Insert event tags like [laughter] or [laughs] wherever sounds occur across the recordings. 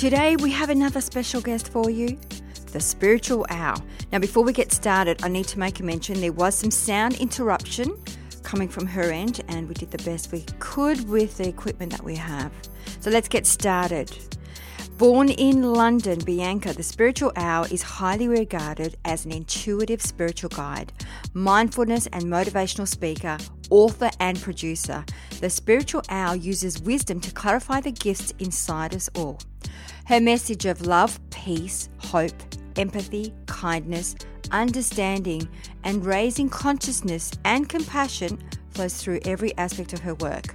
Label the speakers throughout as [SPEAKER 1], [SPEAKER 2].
[SPEAKER 1] Today we have another special guest for you, the spiritual owl. Now, before we get started, I need to make a mention there was some sound interruption coming from her end, and we did the best we could with the equipment that we have. So let's get started. Born in London, Bianca, the spiritual owl, is highly regarded as an intuitive spiritual guide, mindfulness and motivational speaker, author, and producer. The spiritual owl uses wisdom to clarify the gifts inside us all. Her message of love, peace, hope, empathy, kindness, understanding, and raising consciousness and compassion flows through every aspect of her work.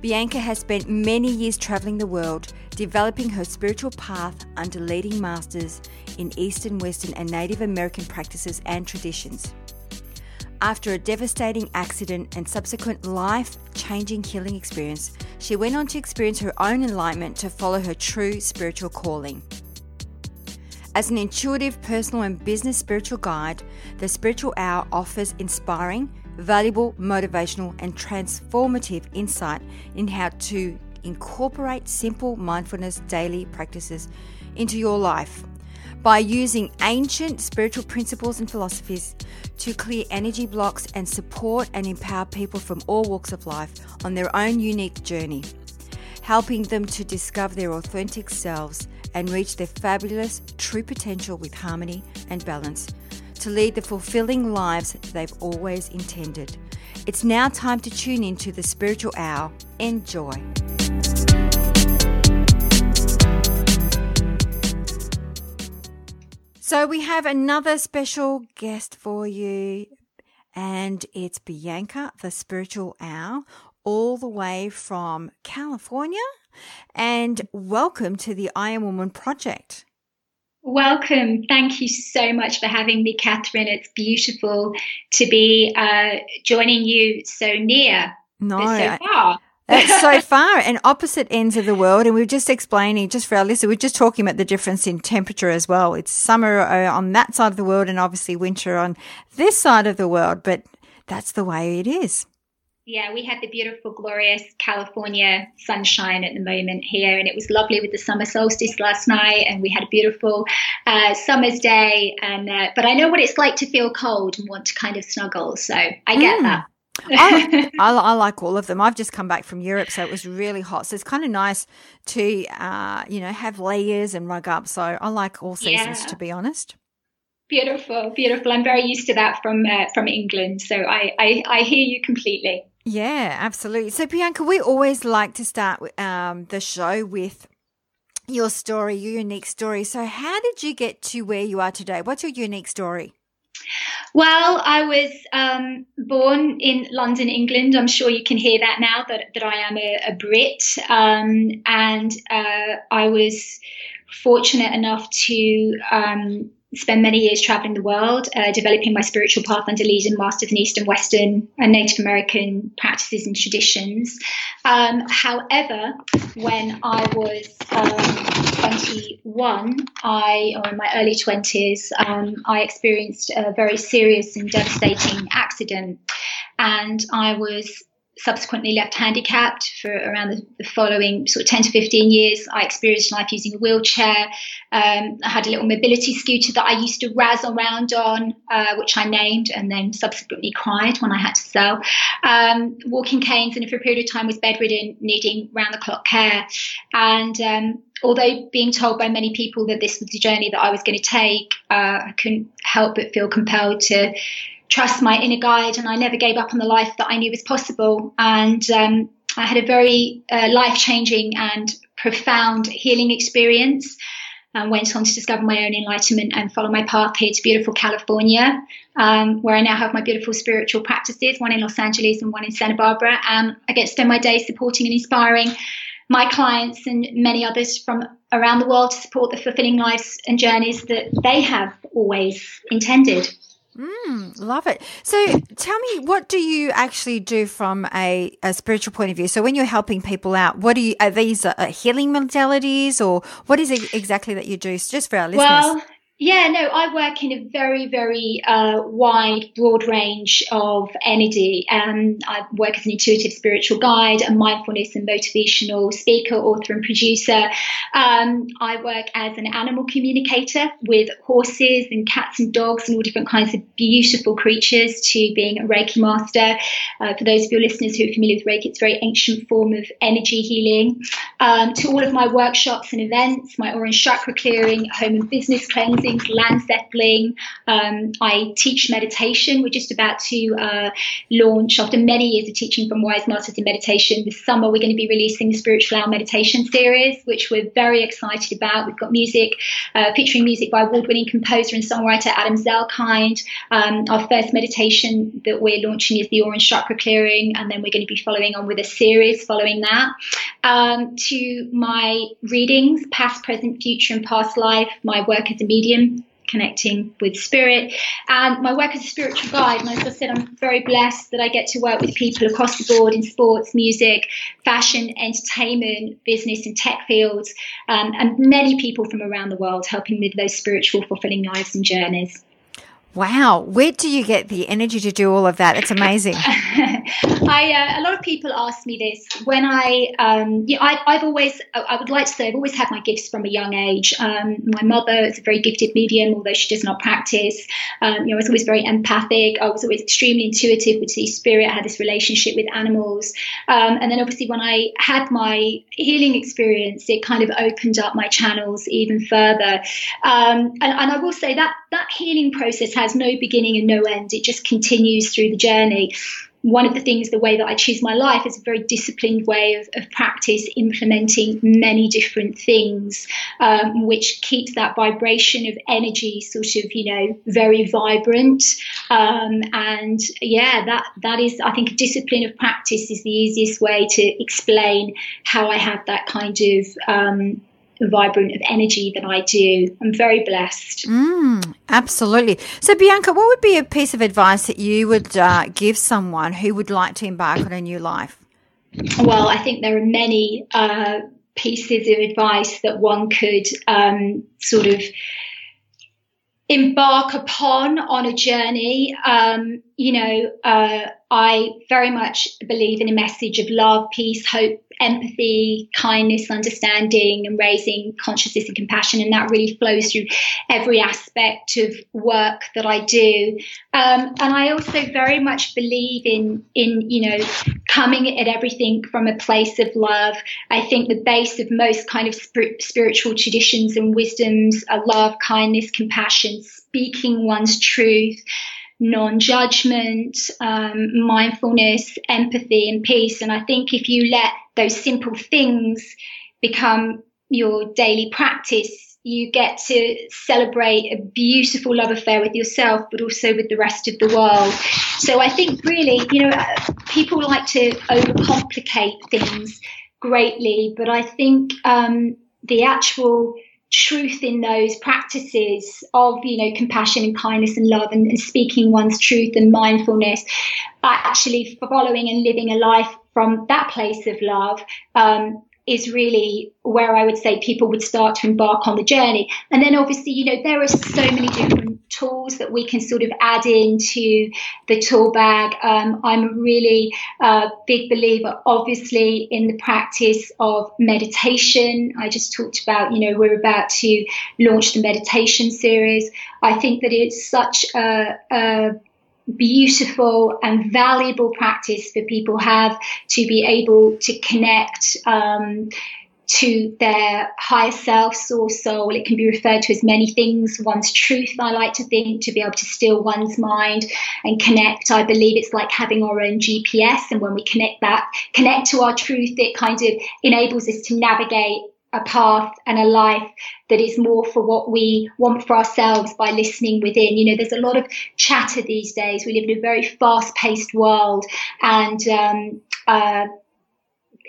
[SPEAKER 1] Bianca has spent many years traveling the world, developing her spiritual path under leading masters in Eastern, Western, and Native American practices and traditions. After a devastating accident and subsequent life changing healing experience, she went on to experience her own enlightenment to follow her true spiritual calling. As an intuitive personal and business spiritual guide, the Spiritual Owl offers inspiring, valuable, motivational, and transformative insight in how to incorporate simple mindfulness daily practices into your life by using ancient spiritual principles and philosophies to clear energy blocks and support and empower people from all walks of life on their own unique journey, helping them to discover their authentic selves and reach their fabulous true potential with harmony and balance to lead the fulfilling lives they've always intended. It's now time to tune in to the spiritual owl. Enjoy. So, we have another special guest for you, and it's Bianca, the spiritual owl, all the way from California. And welcome to the I Am Woman project.
[SPEAKER 2] Welcome. Thank you so much for having me, Catherine. It's beautiful to be uh, joining you so near.
[SPEAKER 1] No,
[SPEAKER 2] so far.
[SPEAKER 1] It's so [laughs] far and opposite ends of the world. And we are just explaining, just for our listeners, we're just talking about the difference in temperature as well. It's summer uh, on that side of the world and obviously winter on this side of the world, but that's the way it is.
[SPEAKER 2] Yeah, we had the beautiful, glorious California sunshine at the moment here, and it was lovely with the summer solstice last night, and we had a beautiful uh, summer's day. And uh, but I know what it's like to feel cold and want to kind of snuggle, so I get mm. that.
[SPEAKER 1] I, [laughs] I, I, like all of them. I've just come back from Europe, so it was really hot. So it's kind of nice to, uh, you know, have layers and rug up. So I like all seasons, yeah. to be honest.
[SPEAKER 2] Beautiful, beautiful. I'm very used to that from uh, from England, so I, I, I hear you completely.
[SPEAKER 1] Yeah, absolutely. So Bianca, we always like to start um, the show with your story, your unique story. So how did you get to where you are today? What's your unique story?
[SPEAKER 2] Well, I was um, born in London, England. I'm sure you can hear that now that, that I am a, a Brit. Um, and uh, I was fortunate enough to um, spend many years traveling the world, uh, developing my spiritual path under leading masters in Eastern, Western, and Native American practices and traditions. Um, however, when I was um, 21, I, or in my early 20s, um, I experienced a very serious and devastating accident, and I was subsequently left handicapped for around the, the, following sort of 10 to 15 years. I experienced life using a wheelchair. Um, I had a little mobility scooter that I used to razz around on, uh, which I named and then subsequently cried when I had to sell. Um, walking canes, and for a period of time was bedridden, needing round the clock care. And um, although being told by many people that this was the journey that I was going to take, uh, I couldn't help but feel compelled to trust my inner guide, and I never gave up on the life that I knew was possible. And um, I had a very uh, life changing and profound healing experience. And went on to discover my own enlightenment and follow my path here to beautiful California, um, where I now have my beautiful spiritual practices, one in Los Angeles and one in Santa Barbara. And I get to spend my days supporting and inspiring my clients and many others from around the world to support the fulfilling lives and journeys that they have always intended.
[SPEAKER 3] Mm, love it. So tell me, what do you actually do from a, a spiritual point of view? So when you're helping people out, what do you, are these uh, healing modalities or what is it exactly that you do? Just for our listeners.
[SPEAKER 2] Well, yeah, no, I work in a very, very uh, wide, broad range of energy. Um, I work as an intuitive spiritual guide, a mindfulness and motivational speaker, author, and producer. Um, I work as an animal communicator with horses and cats and dogs and all different kinds of beautiful creatures to being a Reiki master. Uh, for those of your listeners who are familiar with Reiki, it's a very ancient form of energy healing. Um, to all of my workshops and events, my orange chakra clearing, home and business cleansing things, land settling. Um, I teach meditation. We're just about to uh, launch, after many years of teaching from Wise Masters in Meditation, this summer we're going to be releasing the Spiritual Owl Meditation series, which we're very excited about. We've got music, uh, featuring music by award winning composer and songwriter Adam Zelkind. Um, our first meditation that we're launching is the Orange Chakra Clearing, and then we're going to be following on with a series following that. Um, to my readings, past, present, future, and past life, my work as a medium connecting with spirit. And my work as a spiritual guide, and as I said, I'm very blessed that I get to work with people across the board in sports, music, fashion, entertainment, business, and tech fields, um, and many people from around the world helping with those spiritual, fulfilling lives and journeys.
[SPEAKER 3] Wow, where do you get the energy to do all of that? It's amazing. [laughs]
[SPEAKER 2] I uh, a lot of people ask me this when I, um, know, I, have always, I would like to say, I've always had my gifts from a young age. Um, my mother is a very gifted medium, although she does not practice. Um, you know, I was always very empathic. I was always extremely intuitive with the spirit. I had this relationship with animals, um, and then obviously when I had my healing experience, it kind of opened up my channels even further. Um, and, and I will say that that healing process has no beginning and no end. It just continues through the journey. One of the things, the way that I choose my life is a very disciplined way of, of practice, implementing many different things, um, which keeps that vibration of energy sort of, you know, very vibrant. Um, and yeah, that that is, I think, discipline of practice is the easiest way to explain how I have that kind of um, vibrant of energy that I do. I'm very blessed.
[SPEAKER 3] Mm, absolutely. So, Bianca, what would be a piece of advice that you would uh, give someone who would like to embark on a new life?
[SPEAKER 2] Well, I think there are many uh, pieces of advice that one could um, sort of embark upon on a journey. Um, you know, uh, I very much believe in a message of love, peace, hope, empathy, kindness, understanding, and raising consciousness and compassion. And that really flows through every aspect of work that I do. Um, and I also very much believe in, in, you know, coming at everything from a place of love. I think the base of most kind of spiritual traditions and wisdoms are love, kindness, compassion, speaking one's truth non judgment, um, mindfulness, empathy, and peace. And I think if you let those simple things become your daily practice, you get to celebrate a beautiful love affair with yourself, but also with the rest of the world. So I think really, you know, people like to overcomplicate things greatly, but I think um, the actual truth in those practices of you know compassion and kindness and love and, and speaking one's truth and mindfulness actually following and living a life from that place of love um, is really where I would say people would start to embark on the journey. And then obviously, you know, there are so many different tools that we can sort of add into the tool bag. Um, I'm a really uh, big believer, obviously, in the practice of meditation. I just talked about, you know, we're about to launch the meditation series. I think that it's such a, a beautiful and valuable practice for people have to be able to connect um, to their higher self, source, soul. It can be referred to as many things. One's truth, I like to think, to be able to still one's mind and connect. I believe it's like having our own GPS. And when we connect that, connect to our truth, it kind of enables us to navigate a path and a life that is more for what we want for ourselves by listening within. You know, there's a lot of chatter these days. We live in a very fast paced world and, um, uh,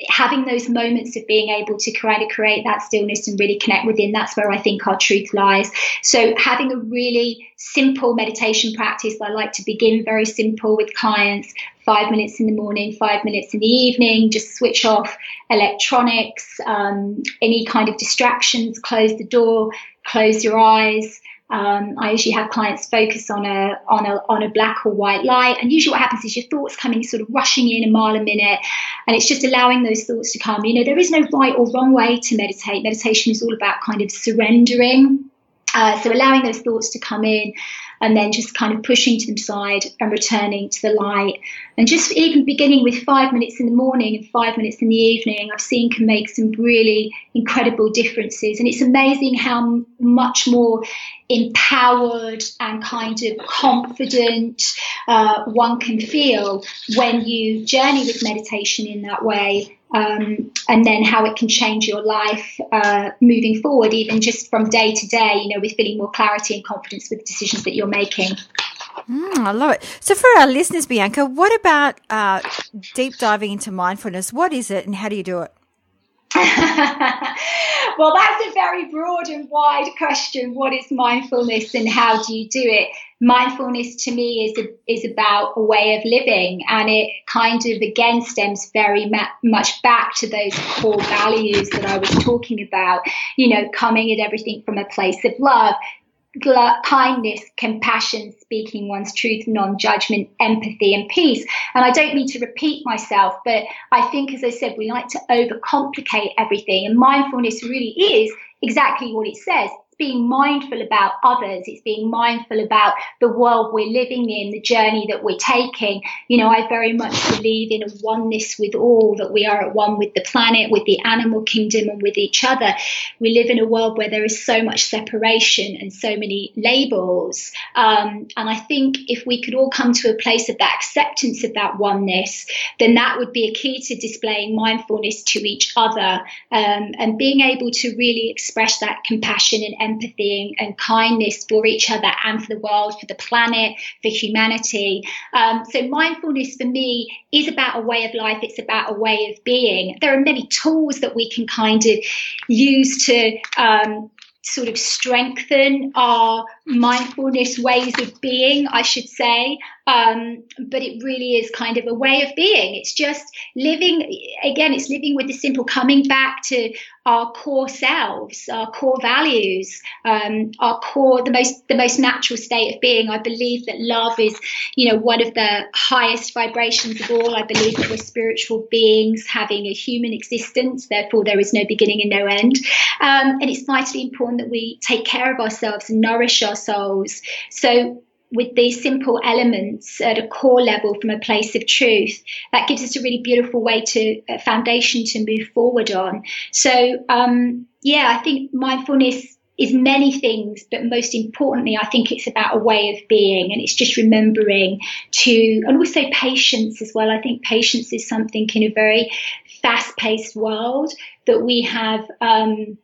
[SPEAKER 2] having those moments of being able to kind of create that stillness and really connect within, that's where I think our truth lies. So having a really simple meditation practice, I like to begin very simple with clients, five minutes in the morning, five minutes in the evening, just switch off electronics, um, any kind of distractions, close the door, close your eyes. Um, I usually have clients focus on a on a on a black or white light, and usually what happens is your thoughts coming sort of rushing in a mile a minute, and it's just allowing those thoughts to come. You know, there is no right or wrong way to meditate. Meditation is all about kind of surrendering. Uh, so allowing those thoughts to come in and then just kind of pushing to the side and returning to the light. And just even beginning with five minutes in the morning and five minutes in the evening, I've seen can make some really incredible differences. And it's amazing how much more empowered and kind of confident uh, one can feel when you journey with meditation in that way um, and then how it can change your life uh, moving forward, even just from day to day, you know, with feeling more clarity and confidence with the decisions that you're making.
[SPEAKER 3] Mm, I love it. So, for our listeners, Bianca, what about uh, deep diving into mindfulness? What is it and how do you do it? [laughs]
[SPEAKER 2] well, that's a very broad and wide question. What is mindfulness and how do you do it? Mindfulness to me is a, is about a way of living, and it kind of again stems very ma- much back to those core values that I was talking about. You know, coming at everything from a place of love, kindness, compassion, speaking one's truth, non judgment, empathy, and peace. And I don't mean to repeat myself, but I think, as I said, we like to overcomplicate everything. And mindfulness really is exactly what it says being mindful about others. It's being mindful about the world we're living in, the journey that we're taking. You know, I very much believe in a oneness with all, that we are at one with the planet, with the animal kingdom, and with each other. We live in a world where there is so much separation and so many labels. Um, and I think if we could all come to a place of that acceptance of that oneness, then that would be a key to displaying mindfulness to each other um, and being able to really express that compassion and empathy and, and, kindness for each other and for the world, for the planet, for humanity. Um, so mindfulness for me is about a way of life. It's about a way of being. There are many tools that we can kind of use to um, sort of strengthen our mindfulness ways of being, I should say. Um, but it really is kind of a way of being. It's just living, again, it's living with the simple, coming back to our core selves, our core values, um, our core, the most, the most natural state of being. I believe that love is, you know, one of the highest vibrations of all. I believe that we're spiritual beings having a human existence. Therefore, there is no beginning and no end. Um, and it's vitally important that we take care of ourselves and nourish our souls. So with these simple elements at a core level from a place of truth, that gives us a really beautiful way to a foundation to move forward on. So, um, yeah, I think mindfulness is many things, but most importantly, I think it's about a way of being and it's just remembering to, and also patience as well. I think patience is something in a very fast paced world that we have, um,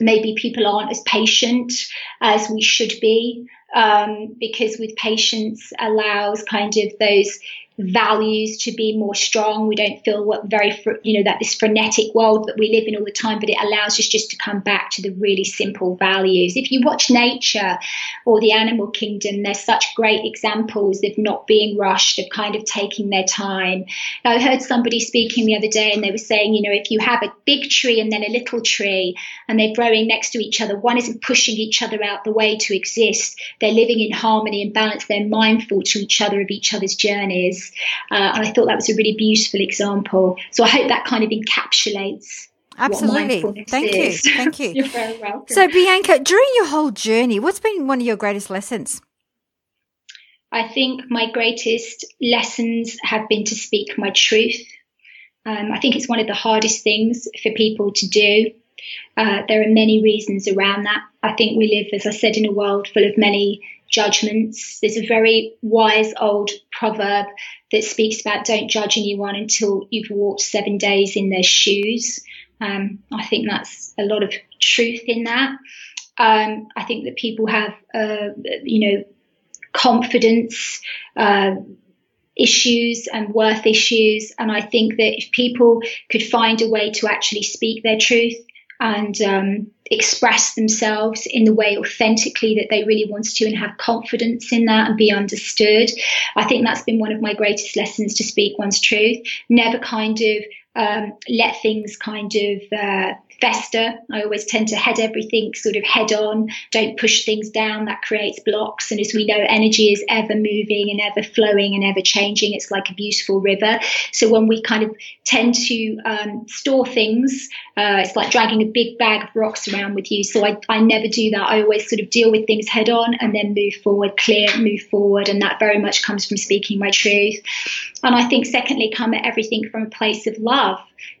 [SPEAKER 2] maybe people aren't as patient as we should be um, because with patience allows kind of those values to be more strong. We don't feel what very, you know, that this frenetic world that we live in all the time, but it allows us just to come back to the really simple values. If you watch nature or the animal kingdom, there's such great examples of not being rushed, of kind of taking their time. I heard somebody speaking the other day and they were saying, you know, if you have a big tree and then a little tree and they're growing next to each other, one isn't pushing each other out the way to exist. They're living in harmony and balance. They're mindful to each other of each other's journeys. Uh, and I thought that was a really beautiful example. So I hope that kind of encapsulates
[SPEAKER 3] Absolutely. Thank
[SPEAKER 2] is.
[SPEAKER 3] you. [laughs] Thank you.
[SPEAKER 2] You're very welcome.
[SPEAKER 3] So, Bianca, during your whole journey, what's been one of your greatest lessons?
[SPEAKER 2] I think my greatest lessons have been to speak my truth. Um, I think it's one of the hardest things for people to do. Uh, there are many reasons around that. I think we live, as I said, in a world full of many judgments. There's a very wise old proverb that speaks about don't judge anyone until you've walked seven days in their shoes. Um, I think that's a lot of truth in that. Um, I think that people have, uh, you know, confidence uh, issues and worth issues. And I think that if people could find a way to actually speak their truth and um, express themselves in the way authentically that they really want to and have confidence in that and be understood. I think that's been one of my greatest lessons to speak one's truth. Never kind of um, let things kind of uh, fester. I always tend to head everything sort of head on, don't push things down. That creates blocks. And as we know, energy is ever moving and ever flowing and ever changing. It's like a beautiful river. So when we kind of tend to um, store things, uh, it's like dragging a big bag of rocks around with you. So I, I never do that. I always sort of deal with things head on and then move forward, clear, move forward. And that very much comes from speaking my truth. And I think, secondly, come at everything from a place of love.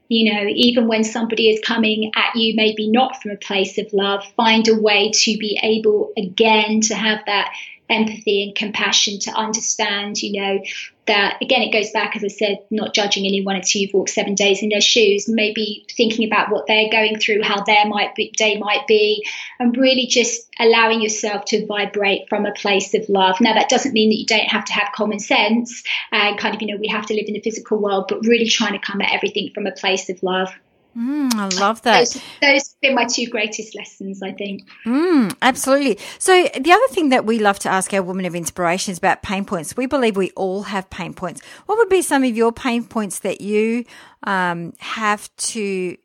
[SPEAKER 2] You know, even when somebody is coming at you, maybe not from a place of love, find a way to be able again to have that empathy and compassion to understand, you know, that again, it goes back, as I said, not judging anyone until you've walked seven days in their shoes, maybe thinking about what they're going through, how their might be, day might be, and really just allowing yourself to vibrate from a place of love. Now, that doesn't mean that you don't have to have common sense and kind of, you know, we have to live in the physical world, but really trying to come at everything from a place of love.
[SPEAKER 3] Mm, I love that.
[SPEAKER 2] Those, those have been my two greatest lessons, I think.
[SPEAKER 3] Mm, absolutely. So, the other thing that we love to ask our women of inspiration is about pain points. We believe we all have pain points. What would be some of your pain points that you um, have to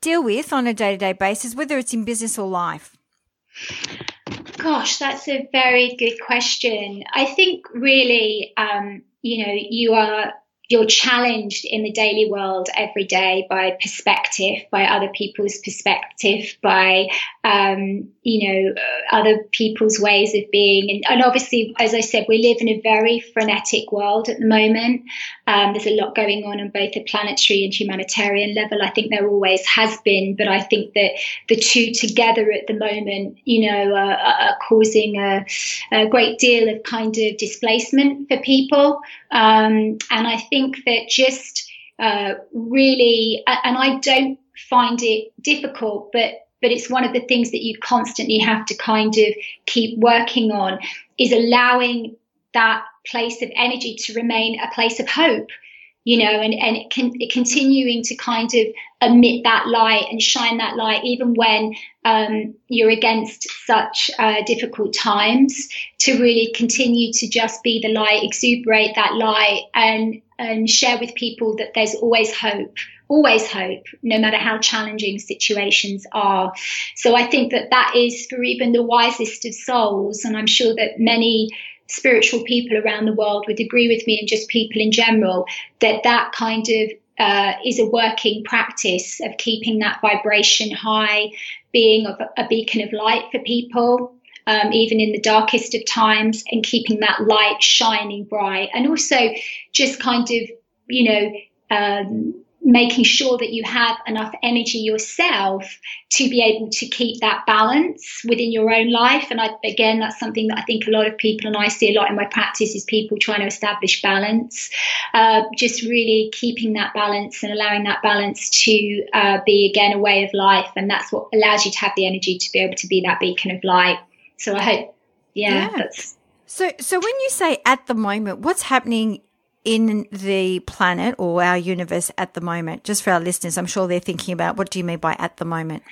[SPEAKER 3] deal with on a day to day basis, whether it's in business or life?
[SPEAKER 2] Gosh, that's a very good question. I think really, um, you know, you are you're challenged in the daily world every day by perspective, by other people's perspective, by um, you know other people's ways of being, and, and, obviously, as I said, we live in a very frenetic world at the moment. Um, there's a lot going on on both a planetary and humanitarian level. I think there always has been, but I think that the two together at the moment, you know, are, are causing a, a, great deal of kind of displacement for people, um, and I think that just uh, really, and I don't find it difficult, but but it's one of the things that you constantly have to kind of keep working on is allowing that place of energy to remain a place of hope you know, and, and it can continuing to kind of emit that light and shine that light, even when um, you're against such uh, difficult times, to really continue to just be the light, exuberate that light, and and share with people that there's always hope always hope, no matter how challenging situations are. So I think that that is for even the wisest of souls, and I'm sure that many spiritual people around the world would agree with me and just people in general that that kind of uh, is a working practice of keeping that vibration high, being a, a beacon of light for people, um, even in the darkest of times, and keeping that light shining bright. And also just kind of, you know, um, making sure that you have enough energy yourself to be able to keep that balance within your own life. And I, again, that's something that I think a lot of people, and I see a lot in my practice, is people trying to establish balance. Uh, just really keeping that balance and allowing that balance to uh, be, again, a way of life. And that's what allows you to have the energy to be able to be that beacon of light. So I hope, yeah, yeah. that's.
[SPEAKER 3] So, so when you say at the moment, what's happening in the planet or our universe at the moment? Just for our listeners, I'm sure they're thinking about what do you mean by at the moment?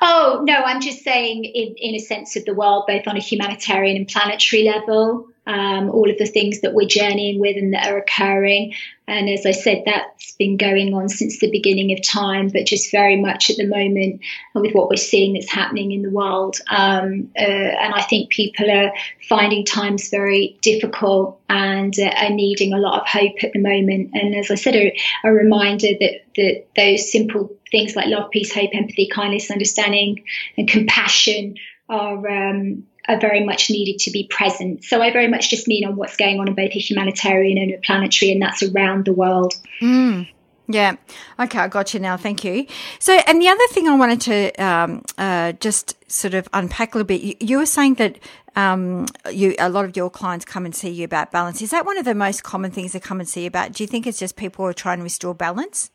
[SPEAKER 2] Oh, no, I'm just saying in, in a sense of the world, both on a humanitarian and planetary level um, all of the things that we're journeying with and that are occurring. And as I said, that's been going on since the beginning of time, but just very much at the moment with what we're seeing that's happening in the world. Um, uh, and I think people are finding times very difficult and uh, are needing a lot of hope at the moment. And as I said, a, a reminder that, that those simple things like love, peace, hope, empathy, kindness, understanding, and compassion are um, are very much needed to be present. So I very much just mean on what's going on in both a humanitarian and a planetary, and that's around the world.
[SPEAKER 3] Mm. Yeah. Okay, I got you now. Thank you. So, and the other thing I wanted to um, uh, just sort of unpack a little bit, you, you were saying that um, you a lot of your clients come and see you about balance. Is that one of the most common things they come and see you about? Do you think it's just people who are trying to restore balance?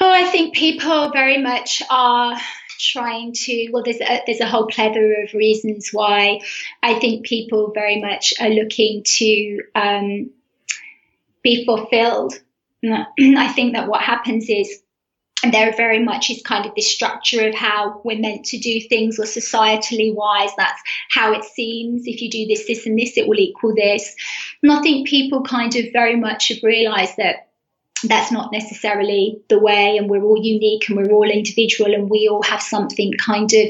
[SPEAKER 2] Oh, I think people very much are trying to well there's a, there's a whole plethora of reasons why I think people very much are looking to um, be fulfilled. [clears throat] I think that what happens is and there very much is kind of this structure of how we're meant to do things or societally wise that's how it seems if you do this this and this it will equal this and i think people kind of very much have realized that that's not necessarily the way and we're all unique and we're all individual and we all have something kind of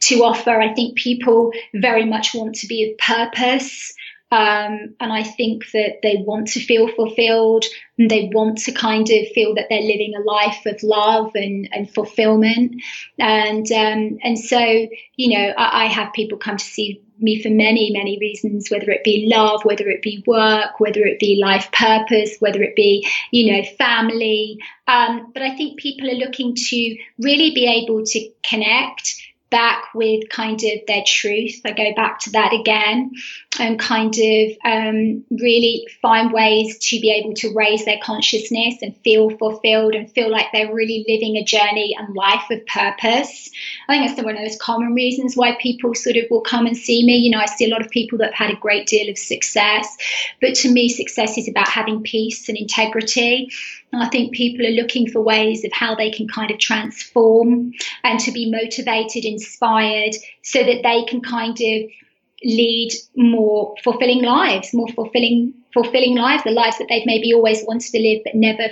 [SPEAKER 2] to offer. I think people very much want to be of purpose um, and I think that they want to feel fulfilled and they want to kind of feel that they're living a life of love and, and fulfillment. And, um, and so, you know, I, I have people come to see me for many, many reasons, whether it be love, whether it be work, whether it be life purpose, whether it be, you know, family. Um, but I think people are looking to really be able to connect back with kind of their truth. I go back to that again and kind of um, really find ways to be able to raise their consciousness and feel fulfilled and feel like they're really living a journey and life of purpose. I think that's one of those common reasons why people sort of will come and see me. You know, I see a lot of people that have had a great deal of success, but to me, success is about having peace and integrity. I think people are looking for ways of how they can kind of transform and to be motivated, inspired, so that they can kind of lead more fulfilling lives, more fulfilling fulfilling lives, the lives that they've maybe always wanted to live but never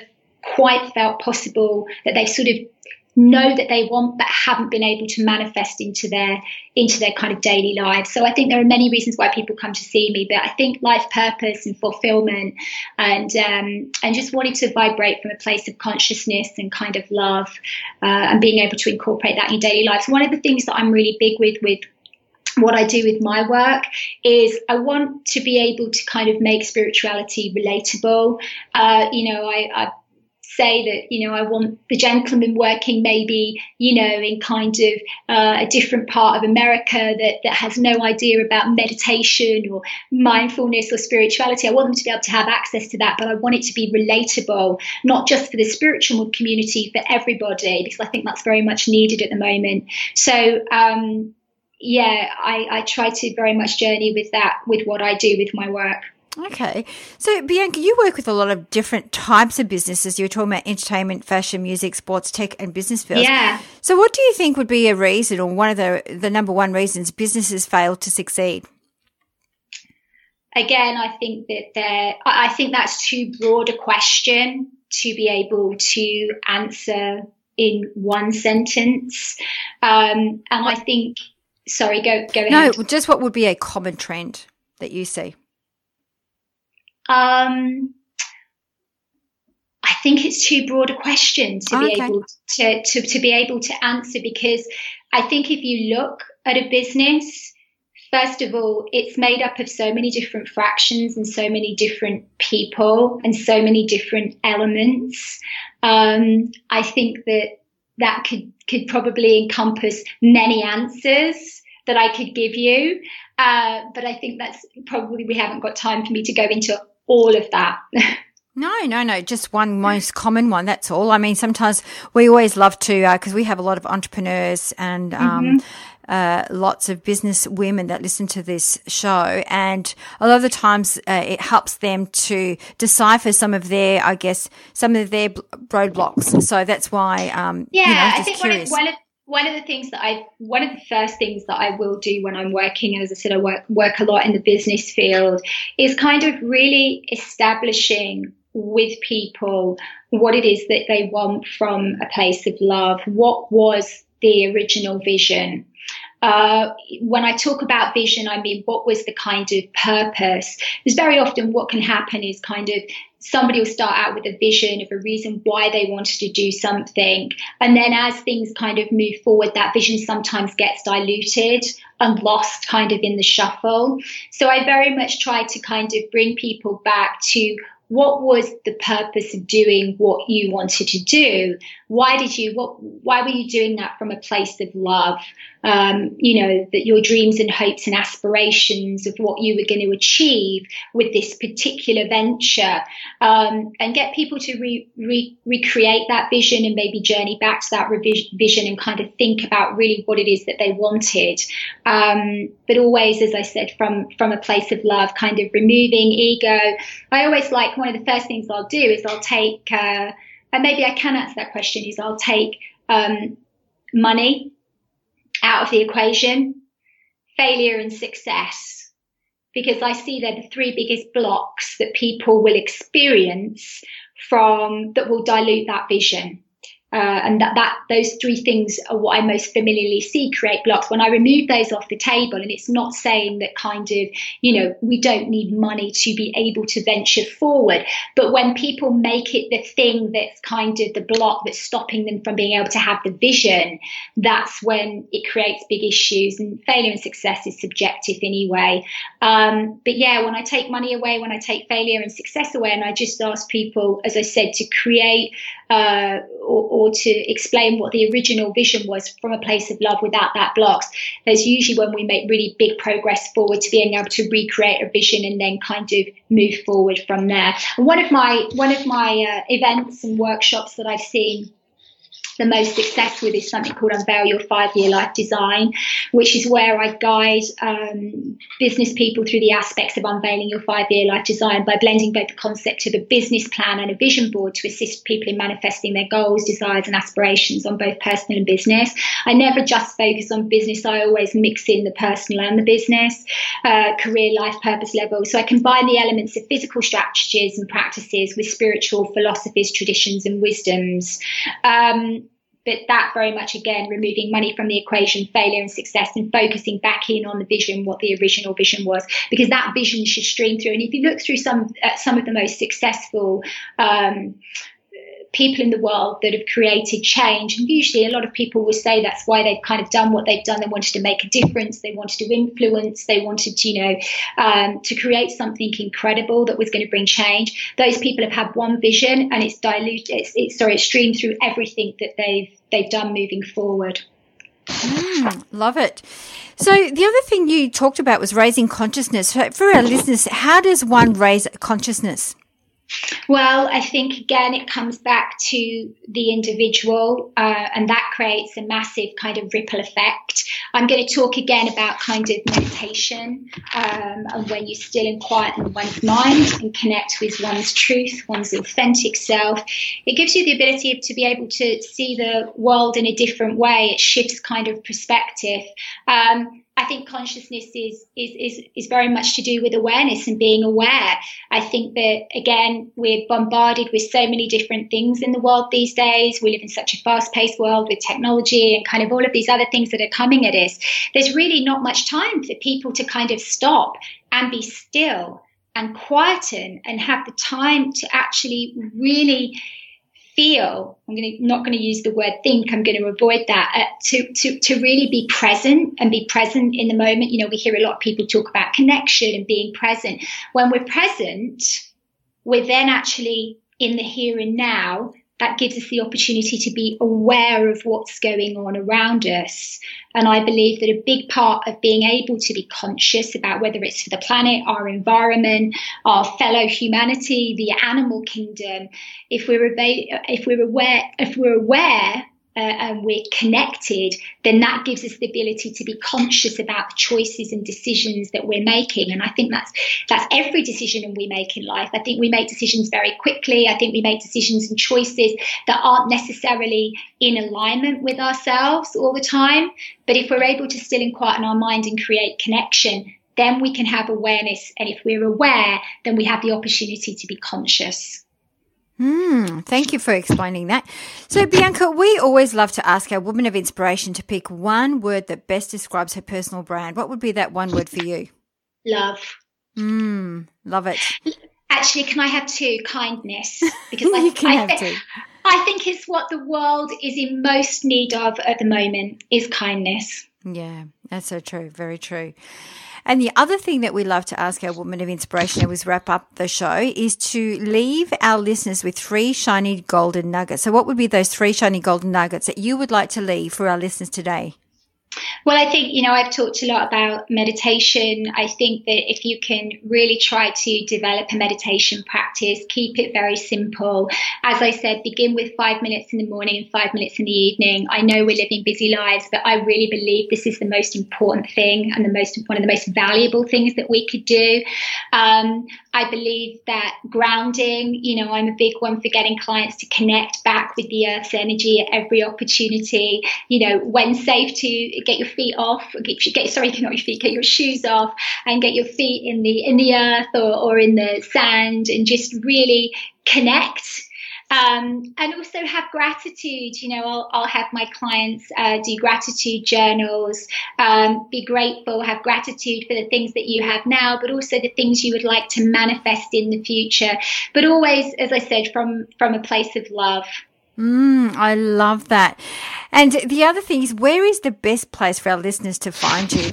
[SPEAKER 2] quite felt possible, that they've sort of know that they want but haven't been able to manifest into their into their kind of daily lives. So i think there are many reasons why people come to see me but i think life purpose and fulfillment and um, and just wanting to vibrate from a place of consciousness and kind of love uh, and being able to incorporate that in daily lives. One of the things that i'm really big with with what I do with my work is I want to be able to kind of make spirituality relatable. Uh, you know, I, I say that you know I want the gentleman working maybe you know in kind of uh, a different part of America that that has no idea about meditation or mindfulness or spirituality. I want them to be able to have access to that, but I want it to be relatable, not just for the spiritual community, for everybody, because I think that's very much needed at the moment. So. Um, yeah, I, I try to very much journey with that, with what I do with my work.
[SPEAKER 3] Okay. So, Bianca, you work with a lot of different types of businesses. You were talking about entertainment, fashion, music, sports, tech, and business fields.
[SPEAKER 2] Yeah.
[SPEAKER 3] So, what do you think would be a reason or one of the, the number one reasons businesses fail to succeed?
[SPEAKER 2] Again, I think that there, I think that's too broad a question to be able to answer in one sentence. Um, and I think, sorry, go, go ahead.
[SPEAKER 3] No, just what would be a common trend that you see?
[SPEAKER 2] Um, I think it's too broad a question to be okay. able to, to, to be able to answer because I think if you look at a business, first of all, it's made up of so many different fractions and so many different people and so many different elements. Um, I think that that could could probably encompass many answers that I could give you. Uh, but I think that's probably we haven't got time for me to go into all of that. [laughs]
[SPEAKER 3] No, no, no. Just one most common one. That's all. I mean, sometimes we always love to, because uh, we have a lot of entrepreneurs and um, mm-hmm. uh, lots of business women that listen to this show. And a lot of the times uh, it helps them to decipher some of their, I guess, some of their roadblocks. So that's why, um,
[SPEAKER 2] yeah,
[SPEAKER 3] you know,
[SPEAKER 2] I think one of, one of the things that I, one of the first things that I will do when I'm working, as I said, I work, work a lot in the business field, is kind of really establishing with people what it is that they want from a place of love. What was the original vision? Uh, when I talk about vision, I mean, what was the kind of purpose? Because very often what can happen is kind of somebody will start out with a vision of a reason why they wanted to do something. And then as things kind of move forward, that vision sometimes gets diluted and lost kind of in the shuffle. So I very much try to kind of bring people back to what was the purpose of doing what you wanted to do? Why did you, what, why were you doing that from a place of love? Um, you know, that your dreams and hopes and aspirations of what you were going to achieve with this particular venture, um, and get people to re, re, recreate that vision and maybe journey back to that vision and kind of think about really what it is that they wanted. Um, but always, as I said, from, from a place of love, kind of removing ego. I always like one of the first things I'll do is I'll take, uh, and maybe I can answer that question, is I'll take um, money out of the equation, failure and success, because I see they're the three biggest blocks that people will experience from that will dilute that vision. Uh, and that, that those three things are what I most familiarly see create blocks. When I remove those off the table, and it's not saying that kind of, you know, we don't need money to be able to venture forward, but when people make it the thing that's kind of the block that's stopping them from being able to have the vision, that's when it creates big issues. And failure and success is subjective anyway. Um, but yeah, when I take money away, when I take failure and success away, and I just ask people, as I said, to create uh, or, or, to explain what the original vision was from a place of love without that blocks. That's usually when we make really big progress forward to being able to recreate a vision and then kind of move forward from there. And one of my one of my uh, events and workshops that I've seen the most success with is something called Unveil Your Five Year Life Design, which is where I guide um, business people through the aspects of unveiling your five year life design by blending both the concept of a business plan and a vision board to assist people in manifesting their goals, desires, and aspirations on both personal and business. I never just focus on business, I always mix in the personal and the business, uh, career, life, purpose level. So I combine the elements of physical strategies and practices with spiritual philosophies, traditions, and wisdoms. Um, but that very much again removing money from the equation, failure and success, and focusing back in on the vision, what the original vision was, because that vision should stream through. And if you look through some uh, some of the most successful um, people in the world that have created change. And usually, a lot of people will say that's why they've kind of done what they've done. They wanted to make a difference. They wanted to influence. They wanted to, you know, um, to create something incredible that was going to bring change. Those people have had one vision, and it's diluted. It's, it's sorry, it's streamed through everything that they've they've done moving forward.
[SPEAKER 3] Mm, love it. So the other thing you talked about was raising consciousness. For our listeners, how does one raise consciousness?
[SPEAKER 2] Well, I think again it comes back to the individual, uh, and that creates a massive kind of ripple effect. I'm going to talk again about kind of meditation um, and when you still and quiet in one's mind and connect with one's truth, one's authentic self. It gives you the ability to be able to see the world in a different way. It shifts kind of perspective. Um, I think consciousness is, is, is, is very much to do with awareness and being aware. I think that, again, we're bombarded with so many different things in the world these days. We live in such a fast paced world with technology and kind of all of these other things that are coming at us. There's really not much time for people to kind of stop and be still and quieten and have the time to actually really feel i'm going to not going to use the word think i'm going to avoid that uh, to, to to really be present and be present in the moment. You know we hear a lot of people talk about connection and being present. When we're present we're then actually in the here and now that gives us the opportunity to be aware of what's going on around us. And I believe that a big part of being able to be conscious about whether it's for the planet, our environment, our fellow humanity, the animal kingdom, if we're, if we're aware, if we're aware uh, and we're connected, then that gives us the ability to be conscious about the choices and decisions that we're making. And I think that's that's every decision we make in life. I think we make decisions very quickly. I think we make decisions and choices that aren't necessarily in alignment with ourselves all the time. But if we're able to still and quieten our mind and create connection, then we can have awareness. And if we're aware, then we have the opportunity to be conscious.
[SPEAKER 3] Hmm, thank you for explaining that. So, Bianca, we always love to ask our woman of inspiration to pick one word that best describes her personal brand. What would be that one word for you?
[SPEAKER 2] Love.
[SPEAKER 3] Hmm, love it.
[SPEAKER 2] Actually, can I have two? Kindness. [laughs] Because I, I,
[SPEAKER 3] have
[SPEAKER 2] I,
[SPEAKER 3] two.
[SPEAKER 2] I think it's what the world is in most need of at the moment is kindness.
[SPEAKER 3] Yeah, that's so true. Very true. And the other thing that we love to ask our woman of inspiration as we wrap up the show is to leave our listeners with three shiny golden nuggets. So, what would be those three shiny golden nuggets that you would like to leave for our listeners today?
[SPEAKER 2] Well, I think, you know, I've talked a lot about meditation. I think that if you can really try to develop a meditation practice, keep it very simple. As I said, begin with five minutes in the morning and five minutes in the evening. I know we're living busy lives, but I really believe this is the most important thing and the most one of the most valuable things that we could do. Um, I believe that grounding, you know, I'm a big one for getting clients to connect back with the earth's energy at every opportunity. You know, when safe to get your feet off, get, get sorry, not your feet, get your shoes off and get your feet in the in the earth or, or in the sand and just really connect um, and also have gratitude. You know, I'll, I'll have my clients uh, do gratitude journals, um, be grateful, have gratitude for the things that you have now, but also the things you would like to manifest in the future. But always, as I said, from from a place of love.
[SPEAKER 3] Mm, I love that. And the other thing is, where is the best place for our listeners to find you?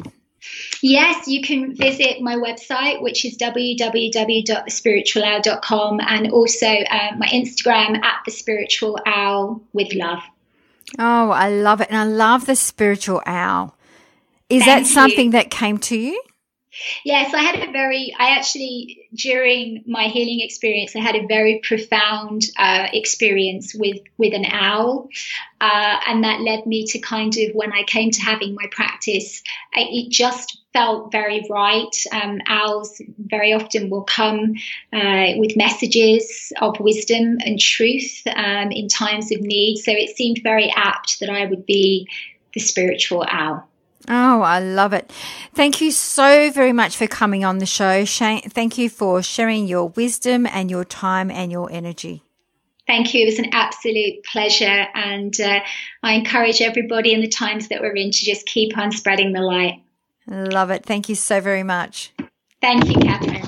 [SPEAKER 2] Yes, you can visit my website, which is www.thespiritualowl.com, and also uh, my Instagram at the spiritual owl with love.
[SPEAKER 3] Oh, I love it. And I love the spiritual owl. Is
[SPEAKER 2] Thank
[SPEAKER 3] that something
[SPEAKER 2] you.
[SPEAKER 3] that came to you?
[SPEAKER 2] Yes, I had a very, I actually, during my healing experience, I had a very profound uh, experience with, with an owl. Uh, and that led me to kind of, when I came to having my practice, I, it just felt very right. Um, owls very often will come uh, with messages of wisdom and truth um, in times of need. So it seemed very apt that I would be the spiritual owl.
[SPEAKER 3] Oh, I love it. Thank you so very much for coming on the show. Shane, thank you for sharing your wisdom and your time and your energy.
[SPEAKER 2] Thank you. It was an absolute pleasure. And uh, I encourage everybody in the times that we're in to just keep on spreading the light.
[SPEAKER 3] Love it. Thank you so very much.
[SPEAKER 2] Thank you, Catherine.